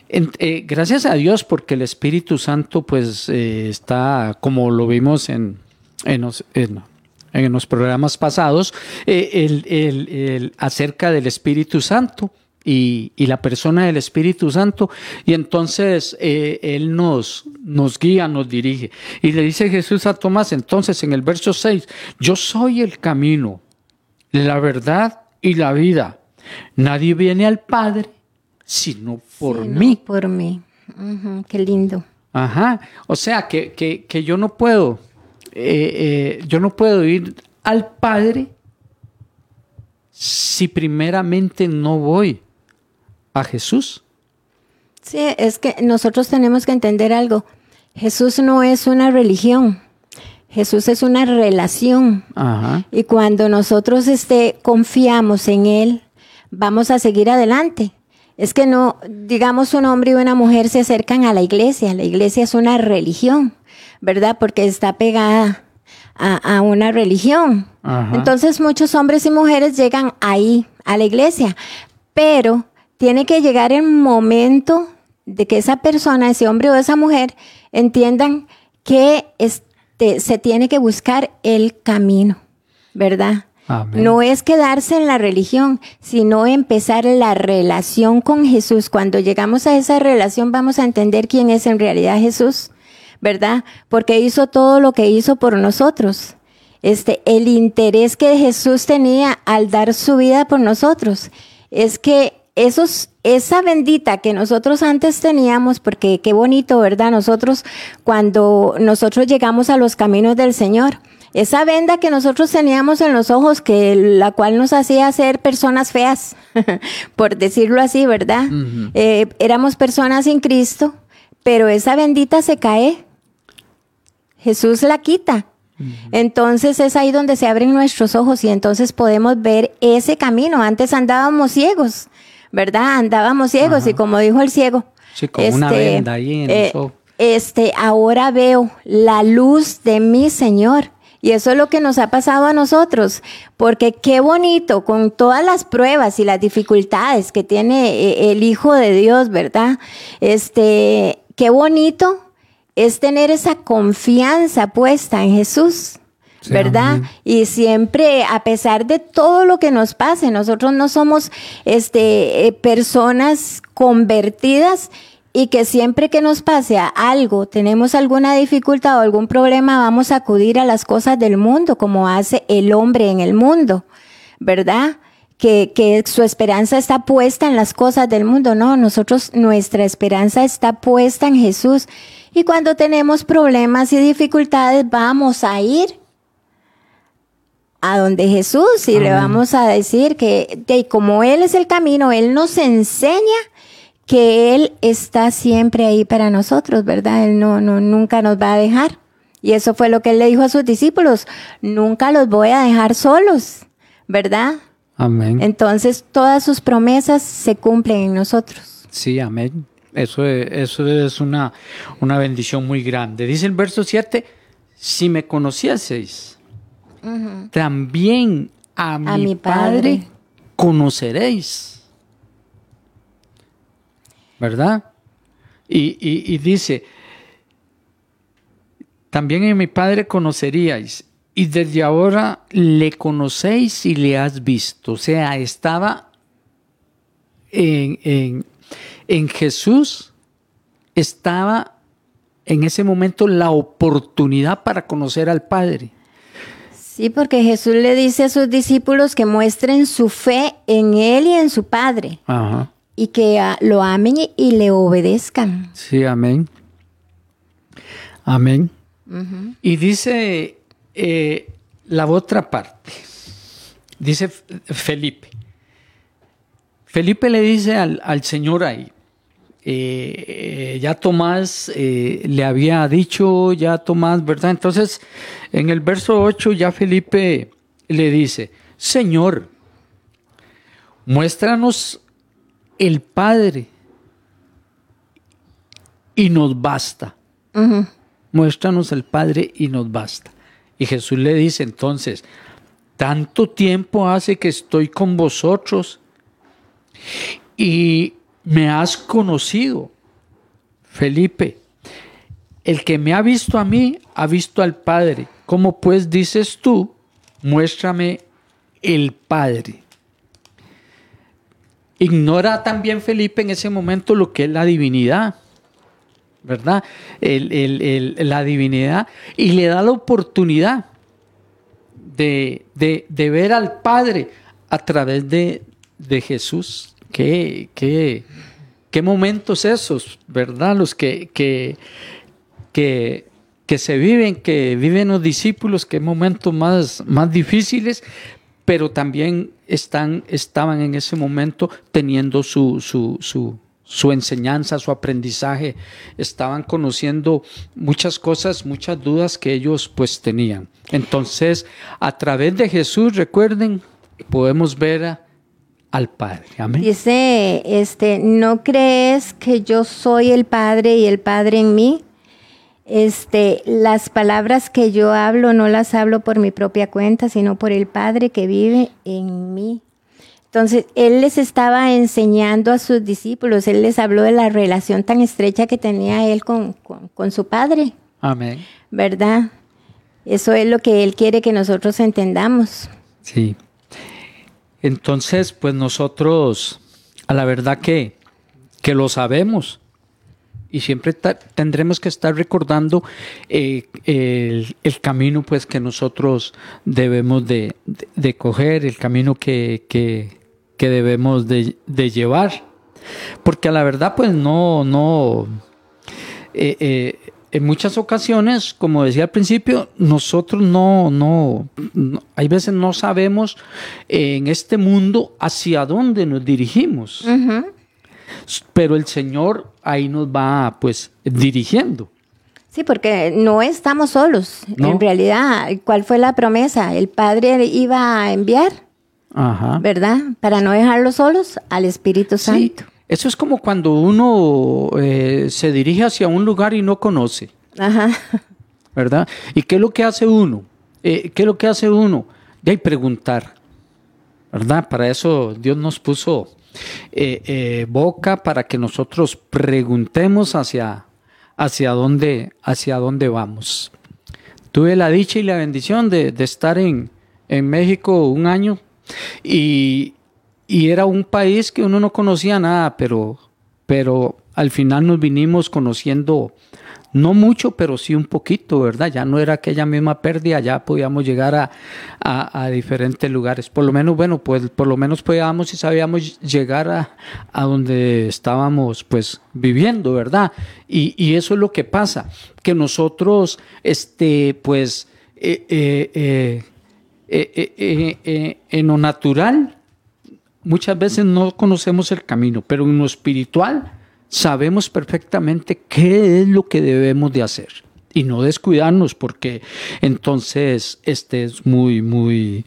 En- eh, gracias a Dios porque el Espíritu Santo pues eh, está, como lo vimos en, en los, en- en los programas pasados, eh, el- el- el- acerca del Espíritu Santo y, y la persona del Espíritu Santo. Y entonces eh, Él nos, nos guía, nos dirige. Y le dice Jesús a Tomás entonces en el verso 6, yo soy el camino, la verdad y la vida. Nadie viene al Padre sino por mí. Por mí. Qué lindo. Ajá. O sea, que, que, que yo no puedo, eh, eh, yo no puedo ir al Padre si primeramente no voy a Jesús. Sí, es que nosotros tenemos que entender algo. Jesús no es una religión. Jesús es una relación. Ajá. Y cuando nosotros este, confiamos en Él, vamos a seguir adelante. Es que no, digamos, un hombre y una mujer se acercan a la iglesia. La iglesia es una religión, ¿verdad? Porque está pegada a, a una religión. Ajá. Entonces muchos hombres y mujeres llegan ahí, a la iglesia. Pero tiene que llegar el momento de que esa persona, ese hombre o esa mujer, entiendan que se tiene que buscar el camino, ¿verdad? Amén. No es quedarse en la religión, sino empezar la relación con Jesús. Cuando llegamos a esa relación vamos a entender quién es en realidad Jesús, ¿verdad? Porque hizo todo lo que hizo por nosotros. Este, el interés que Jesús tenía al dar su vida por nosotros es que esos, esa bendita que nosotros antes teníamos, porque qué bonito, ¿verdad? Nosotros, cuando nosotros llegamos a los caminos del Señor, esa venda que nosotros teníamos en los ojos, que la cual nos hacía ser personas feas, por decirlo así, ¿verdad? Eh, éramos personas sin Cristo, pero esa bendita se cae. Jesús la quita. Entonces es ahí donde se abren nuestros ojos y entonces podemos ver ese camino. Antes andábamos ciegos, ¿verdad? Andábamos ciegos Ajá. y como dijo el ciego. Sí, con una venda ahí en eh, los. Este, ahora veo la luz de mi Señor. Y eso es lo que nos ha pasado a nosotros, porque qué bonito con todas las pruebas y las dificultades que tiene eh, el Hijo de Dios, ¿verdad? Este, qué bonito es tener esa confianza puesta en Jesús. Sí, ¿Verdad? amén. Y siempre, a pesar de todo lo que nos pase, nosotros no somos este, eh, personas convertidas y que siempre que nos pase algo, tenemos alguna dificultad o algún problema, vamos a acudir a las cosas del mundo, como hace el hombre en el mundo, ¿verdad? Que, que su esperanza está puesta en las cosas del mundo. No, nosotros, nuestra esperanza está puesta en Jesús. Y cuando tenemos problemas y dificultades, vamos a ir a donde Jesús y le vamos a decir que, que como Él es el camino, Él nos enseña que Él está siempre ahí para nosotros, ¿verdad? Él no, no, nunca nos va a dejar. Y eso fue lo que Él le dijo a sus discípulos, nunca los voy a dejar solos, ¿verdad? Amén. Entonces todas sus promesas se cumplen en nosotros. Sí, amén. Eso es, eso es una, una bendición muy grande. Dice el verso 7, si me conocieseis, también a mi, mi padre. Padre. conoceréis. ¿Verdad? Y, y- y dice, también a mi padre conoceríais. Y desde ahora le conocéis y le has visto. O sea, estaba en, en- en Jesús, estaba en ese momento la oportunidad para conocer al Padre. Sí, porque Jesús le dice a sus discípulos que muestren su fe en Él y en su Padre Ajá. y que ah, lo amen y, le obedezcan. Sí, amén. Amén. Y dice eh, la otra parte, dice Felipe. Felipe le dice al, al Señor ahí, eh, eh, ya Tomás eh, le había dicho, ya Tomás, ¿verdad? Entonces, en el verso 8 ya Felipe le dice, Señor, muéstranos el Padre y nos basta. Muéstranos el Padre y nos basta. Y Jesús le dice entonces, tanto tiempo hace que estoy con vosotros y me has conocido, Felipe. El que me ha visto a mí, ha visto al Padre. ¿Cómo pues dices tú, muéstrame el Padre? Ignora también Felipe en ese momento lo que es la divinidad. ¿verdad? La divinidad y le da la oportunidad de, de- de ver al Padre a través de, de Jesús. ¿Qué, qué, qué momentos esos, ¿verdad? Los que, que, que, se viven, que viven los discípulos, que momentos más, más difíciles, pero también están, estaban en ese momento teniendo su, su, su, su enseñanza, su aprendizaje, estaban conociendo muchas cosas, muchas dudas que ellos pues tenían. Entonces, a través de Jesús, recuerden, podemos ver al Padre. Amén. Dice, este, ¿no crees que yo soy el Padre y el Padre en mí? Este, las palabras que yo hablo no las hablo por mi propia cuenta, sino por el Padre que vive en mí. Entonces, él les estaba enseñando a sus discípulos, él les habló de la relación tan estrecha que tenía él con, con- con su Padre, Amén. ¿verdad? Eso es lo que él quiere que nosotros entendamos. Sí. Entonces, pues nosotros, a la verdad que, que lo sabemos. Y siempre tendremos que estar recordando eh, el, el camino pues que nosotros debemos de, de- de coger, el camino que, que- que debemos de, de llevar. Porque a la verdad pues no, no, eh, eh, en muchas ocasiones, como decía al principio, nosotros no, no, no- hay veces no sabemos eh, en este mundo hacia dónde nos dirigimos, pero el Señor ahí nos va pues dirigiendo. Sí, porque no estamos solos. No. En realidad, ¿cuál fue la promesa? El Padre iba a enviar, Ajá. ¿verdad? Para no dejarlos solos al Espíritu Sí, Santo. Eso es como cuando uno eh, se dirige hacia un lugar y no conoce. Ajá. ¿verdad? ¿Y qué es lo que hace uno? Eh, ¿Qué es lo que hace uno? De ahí preguntar, ¿verdad? Para eso Dios nos puso eh, boca para que nosotros preguntemos hacia, hacia, dónde, hacia dónde vamos. Tuve la dicha y la bendición de, de estar en, en México un año y, y era un país que uno no conocía nada, pero, pero al final nos vinimos conociendo no mucho, pero sí un poquito, ¿verdad? Ya no era aquella misma pérdida, ya podíamos llegar a, a- diferentes lugares. Por lo menos, bueno, pues por lo menos podíamos y sabíamos llegar a, a donde estábamos pues viviendo, ¿verdad? Y, y eso es lo que pasa, que nosotros, este, pues, eh, eh, eh, en lo natural, muchas veces no conocemos el camino, pero en lo espiritual sabemos perfectamente qué es lo que debemos de hacer y no descuidarnos porque entonces este es muy muy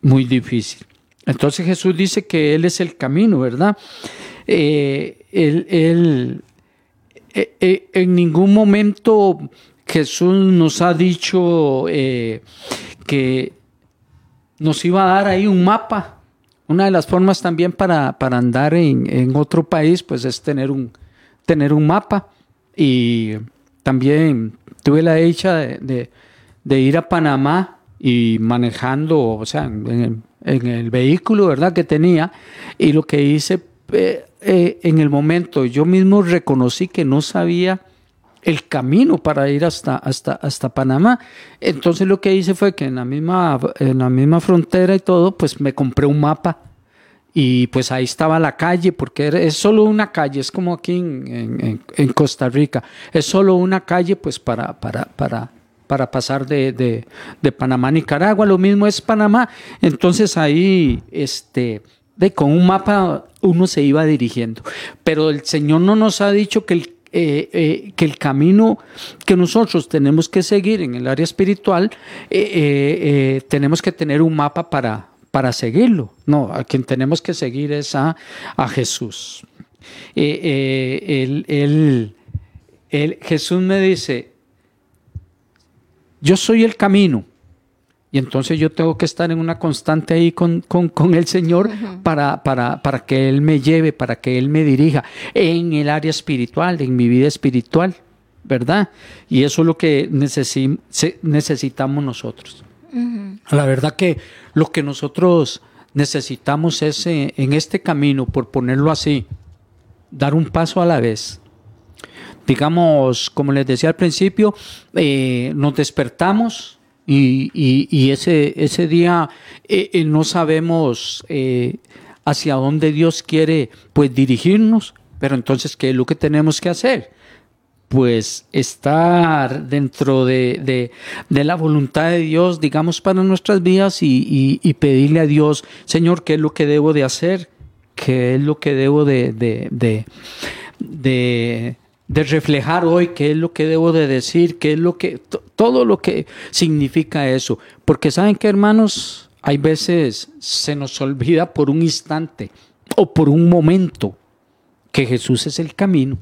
muy difícil. Entonces Jesús dice que él es el camino, ¿verdad? Eh, él, eh, eh, en ningún momento Jesús nos ha dicho que nos iba a dar ahí un mapa. Una de las formas también para, para andar en, en otro país, pues es tener un, tener un mapa. Y también tuve la dicha de, de- ir a Panamá y manejando, o sea, en el vehículo, ¿verdad? Que tenía. Y lo que hice eh, eh, en el momento, yo mismo reconocí que no sabía el camino para ir hasta, hasta, hasta Panamá. Entonces lo que hice fue que en la misma, en la misma frontera y todo, pues me compré un mapa. Y pues ahí estaba la calle, porque es solo una calle, es como aquí en- en Costa Rica, es solo una calle pues para, para, para, para pasar de, de- de Panamá a Nicaragua, lo mismo es Panamá. Entonces ahí, este, de, con un mapa uno se iba dirigiendo. Pero el Señor no nos ha dicho que el, eh, eh, que el camino que nosotros tenemos que seguir en el área espiritual, eh, tenemos que tener un mapa para, para seguirlo. No, a quien tenemos que seguir es a, a Jesús. Él- Jesús me dice, yo soy el camino. Y entonces yo tengo que estar en una constante ahí con, con- con el Señor para, para, para que Él me lleve, para que Él me dirija en el área espiritual, en mi vida espiritual, ¿verdad? Y eso es lo que necesi- necesitamos nosotros. La verdad que lo que nosotros necesitamos es eh, en este camino, por ponerlo así, dar un paso a la vez. Digamos, como les decía al principio, eh, nos despertamos y, y- y ese, ese día eh, eh, no sabemos eh, hacia dónde Dios quiere pues dirigirnos, pero entonces, ¿qué es lo que tenemos que hacer? pues estar dentro de, la voluntad de Dios, digamos, para nuestras vidas y, pedirle a Dios, Señor, ¿qué es lo que debo de hacer? ¿Qué es lo que debo de, de, de reflejar hoy? ¿Qué es lo que debo de decir? ¿Qué es lo que, todo lo que significa eso? Porque saben que, hermanos, hay veces se nos olvida por un instante o por un momento que Jesús es el camino.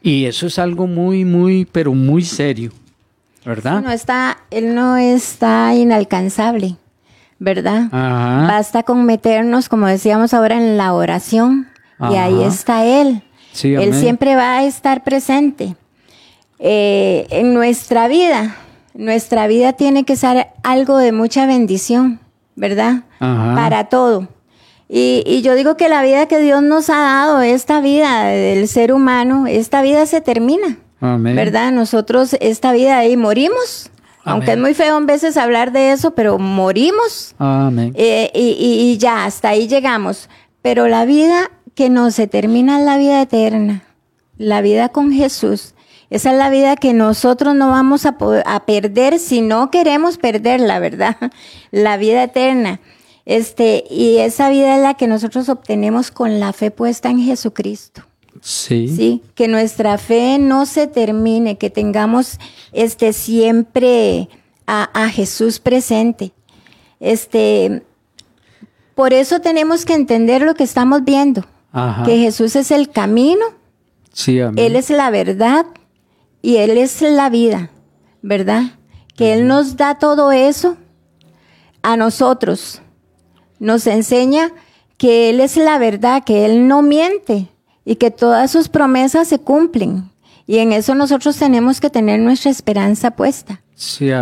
Y eso es algo muy, muy, pero muy serio, ¿verdad? no está, él no está inalcanzable, ¿verdad? Basta con meternos, como decíamos ahora, en la oración y ahí está Él. Él siempre va a estar presente. Eh, en nuestra vida, nuestra vida tiene que ser algo de mucha bendición, ¿verdad? Para todo. Y, yo digo que la vida que Dios nos ha dado, esta vida del ser humano, esta vida se termina. ¿Verdad? Nosotros esta vida ahí morimos. Aunque es muy feo a veces hablar de eso, pero morimos. Amén. Eh, y, y, ya, hasta ahí llegamos. Pero la vida que no se termina la vida eterna. La vida con Jesús. Esa es la vida que nosotros no vamos a, a perder si no queremos perderla, ¿verdad? La vida eterna. Este, y esa vida es la que nosotros obtenemos con la fe puesta en Jesucristo. Sí. Sí, que nuestra fe no se termine, que tengamos este siempre a, Jesús presente. Este, por eso tenemos que entender lo que estamos viendo, que Jesús es el camino, sí, Él es la verdad y Él es la vida, ¿verdad? Que Él nos da todo eso a nosotros nos enseña que Él es la verdad, que Él no miente y que todas sus promesas se cumplen. Y en eso nosotros tenemos que tener nuestra esperanza puesta.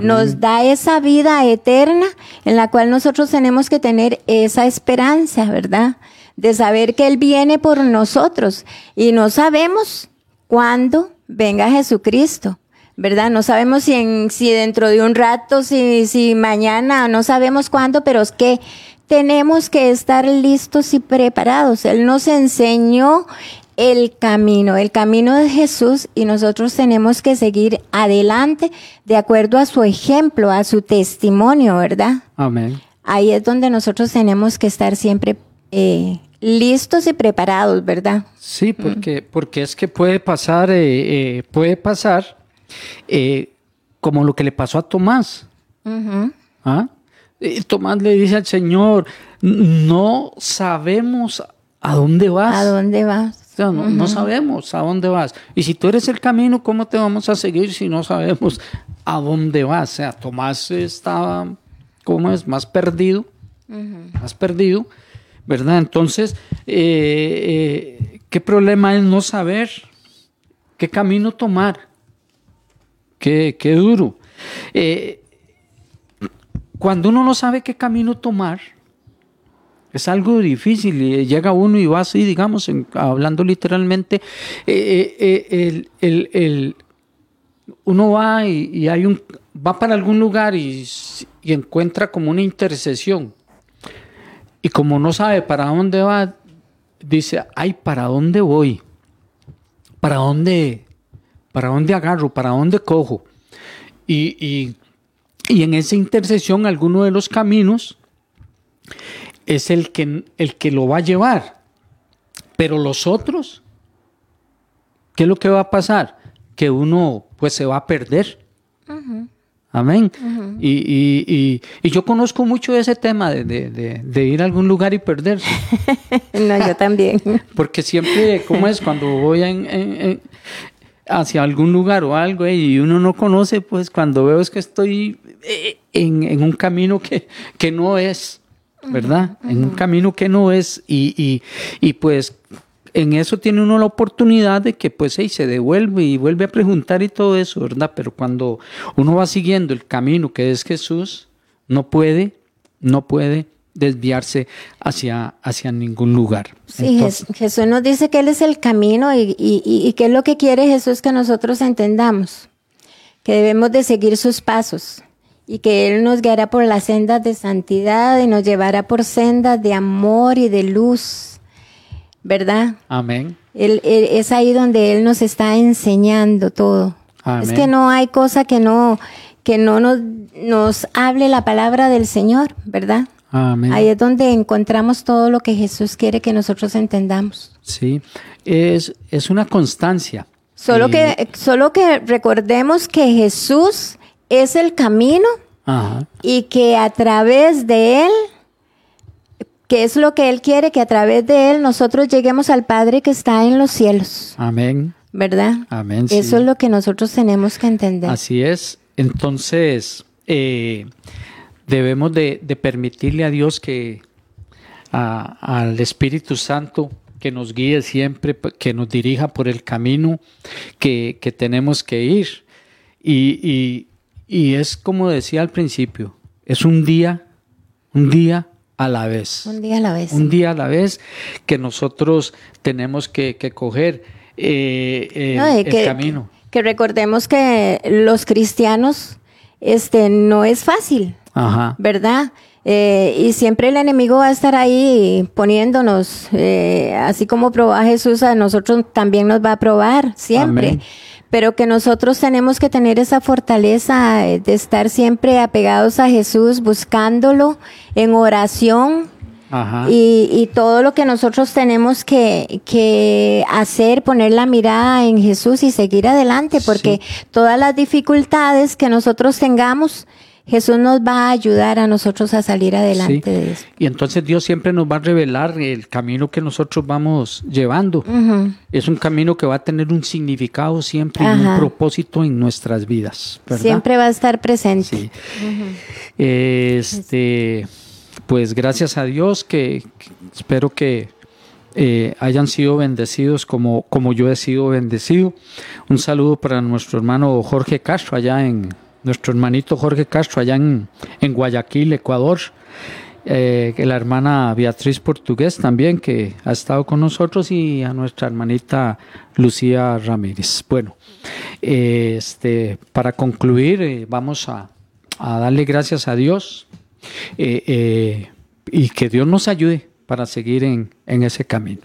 nos da esa vida eterna en la cual nosotros tenemos que tener esa esperanza, ¿verdad? De saber que Él viene por nosotros y no sabemos cuándo venga Jesucristo. ¿verdad? No sabemos si, en, si dentro de un rato, si, si mañana, no sabemos cuándo, pero es que tenemos que estar listos y preparados. Él nos enseñó el camino, el camino de Jesús y nosotros tenemos que seguir adelante de acuerdo a su ejemplo, a su testimonio, ¿verdad? Amén. Ahí es donde nosotros tenemos que estar siempre eh, listos y preparados, ¿verdad? Sí, porque, porque es que puede pasar, eh, eh, puede pasar como lo que le pasó a Tomás. ¿Ah? Tomás le dice al Señor, no sabemos a dónde vas. ¿A dónde vas? no, sabemos a dónde vas. Y si tú eres el camino, ¿cómo te vamos a seguir si no sabemos a dónde vas? O sea, Tomás estaba, ¿cómo es? Más perdido, más perdido, ¿verdad? Entonces, eh, eh, ¿qué problema es no saber qué camino tomar? Qué, qué duro. Eh, cuando uno no sabe qué camino tomar, es algo difícil y llega uno y va así, digamos, hablando literalmente, eh, eh, el, uno va y, hay un, va para algún lugar y, y, encuentra como una intercesión. Y como no sabe para dónde va, dice, ay, ¿para dónde voy? ¿Para dónde, para dónde agarro? ¿Para dónde cojo? Y, y y en esa intercesión, alguno de los caminos es el que, el que lo va a llevar. Pero los otros, ¿qué es lo que va a pasar? Que uno pues se va a perder. Amén. y, yo conozco mucho ese tema de, ir a algún lugar y perderse. no, yo también. Porque siempre, ¿cómo es? Cuando voy en, hacia algún lugar o algo eh, y uno no conoce, pues cuando veo es que estoy eh, en, un camino que, que, no es, ¿verdad? En un camino que no es y, y, pues en eso tiene uno la oportunidad de que pues se devuelve y vuelve a preguntar y todo eso, ¿verdad? Pero cuando uno va siguiendo el camino que es Jesús, no puede, no puede desviarse hacia, hacia ningún lugar. Sí, Jesús nos dice que Él es el camino y, y, y, que es lo que quiere Jesús que nosotros entendamos, que debemos de seguir sus pasos y que Él nos guiará por las sendas de santidad y nos llevará por sendas de amor y de luz. ¿Verdad? Amén. Él- él- es ahí donde Él nos está enseñando todo. Amén. Es que no hay cosa que no, que no nos, nos hable la palabra del Señor, ¿verdad? Amén. Ahí es donde encontramos todo lo que Jesús quiere que nosotros entendamos. Sí, es, es una constancia. Solo Y- que, solo que recordemos que Jesús es el camino Ajá. y que a través de Él, que es lo que Él quiere, que a través de Él nosotros lleguemos al Padre que está en los cielos, Amén. ¿verdad? Amén. sí. Eso es lo que nosotros tenemos que entender. Así es. Entonces, eh, debemos de, de permitirle a Dios que, a- al Espíritu Santo, que nos guíe siempre, que nos dirija por el camino que, que tenemos que ir. Y, y- y es como decía al principio, es un día, un día a la vez. Un día a la vez. Un día a la vez que nosotros tenemos que, que coger eh, eh, No, el que, camino. que recordemos que los cristianos, este, no es fácil, Ajá. ¿verdad? Eh, y siempre el enemigo va a estar ahí poniéndonos, eh, así como probó a Jesús, a nosotros también nos va a probar, siempre. Amén. Pero que nosotros tenemos que tener esa fortaleza de estar siempre apegados a Jesús, buscándolo en oración, Ajá. y, y todo lo que nosotros tenemos que, que hacer, poner la mirada en Jesús y seguir adelante, porque todas las dificultades que nosotros tengamos, Jesús nos va a ayudar a nosotros a salir adelante Sí. de eso. Y entonces Dios siempre nos va a revelar el camino que nosotros vamos llevando. Es un camino que va a tener un significado siempre y un propósito en nuestras vidas. ¿verdad? Siempre va a estar presente. Sí. Este, pues gracias a Dios que, que espero que eh, hayan sido bendecidos como, como yo he sido bendecido. Un saludo para nuestro hermano Jorge Castro allá en nuestro hermanito Jorge Castro allá en, en Guayaquil, Ecuador. Eh, la hermana Beatriz Portugués también que ha estado con nosotros y a nuestra hermanita Lucía Ramírez. Bueno, este, para concluir eh, vamos a, a darle gracias a Dios eh, y que Dios nos ayude para seguir en, en ese camino.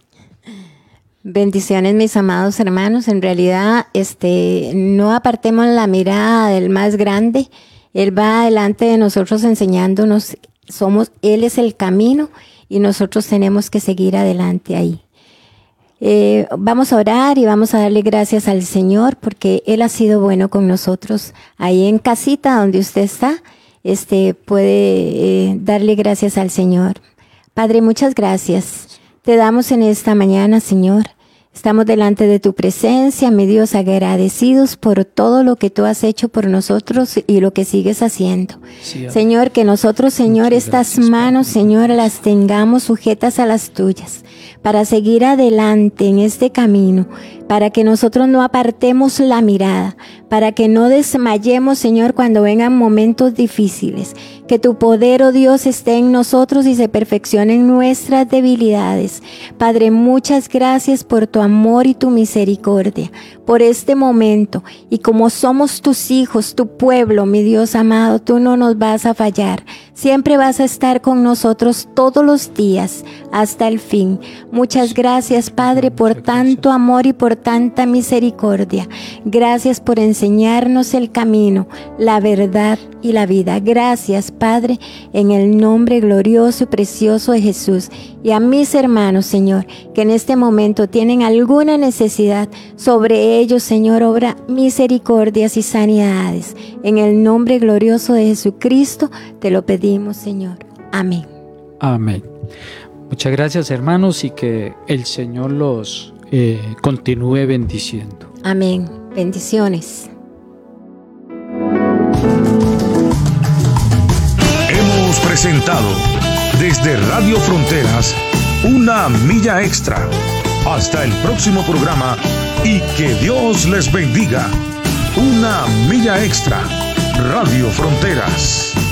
Bendiciones, mis amados hermanos. En realidad, este, no apartemos la mirada del más grande. Él va adelante de nosotros enseñándonos. Somos, Él es el camino y nosotros tenemos que seguir adelante ahí. Eh, vamos a orar y vamos a darle gracias al Señor porque Él ha sido bueno con nosotros. Ahí en casita donde usted está, este, puede eh, darle gracias al Señor. Padre, muchas gracias. Te damos en esta mañana, Señor. Estamos delante de tu presencia, mi Dios, agradecidos por todo lo que tú has hecho por nosotros y lo que sigues haciendo. Sí, Señor, que nosotros, Señor, Muchas estas gracias, manos, Señor, las tengamos sujetas a las tuyas para seguir adelante en este camino, para que nosotros no apartemos la mirada, para que no desmayemos, Señor, cuando vengan momentos difíciles. Que tu poder, oh Dios, esté en nosotros y se perfeccionen nuestras debilidades. Padre, muchas gracias por tu amor y tu misericordia, por este momento. Y como somos tus hijos, tu pueblo, mi Dios amado, tú no nos vas a fallar. Siempre vas a estar con nosotros todos los días hasta el fin. Muchas gracias, Padre, por tanto amor y por tanta misericordia. Gracias por enseñarnos el camino, la verdad y la vida. Gracias, Padre, en el nombre glorioso y precioso de Jesús. Y a mis hermanos, Señor, que en este momento tienen alguna necesidad, sobre ellos, Señor, obra misericordias y sanidades. En el nombre glorioso de Jesucristo, te lo pedimos, Señor. Amén. Amén. Muchas gracias hermanos y que el Señor los eh, continúe bendiciendo. Amén. Bendiciones. Presentado desde Radio Fronteras una milla extra. Hasta el próximo programa y que Dios les bendiga. Una milla extra. Radio Fronteras.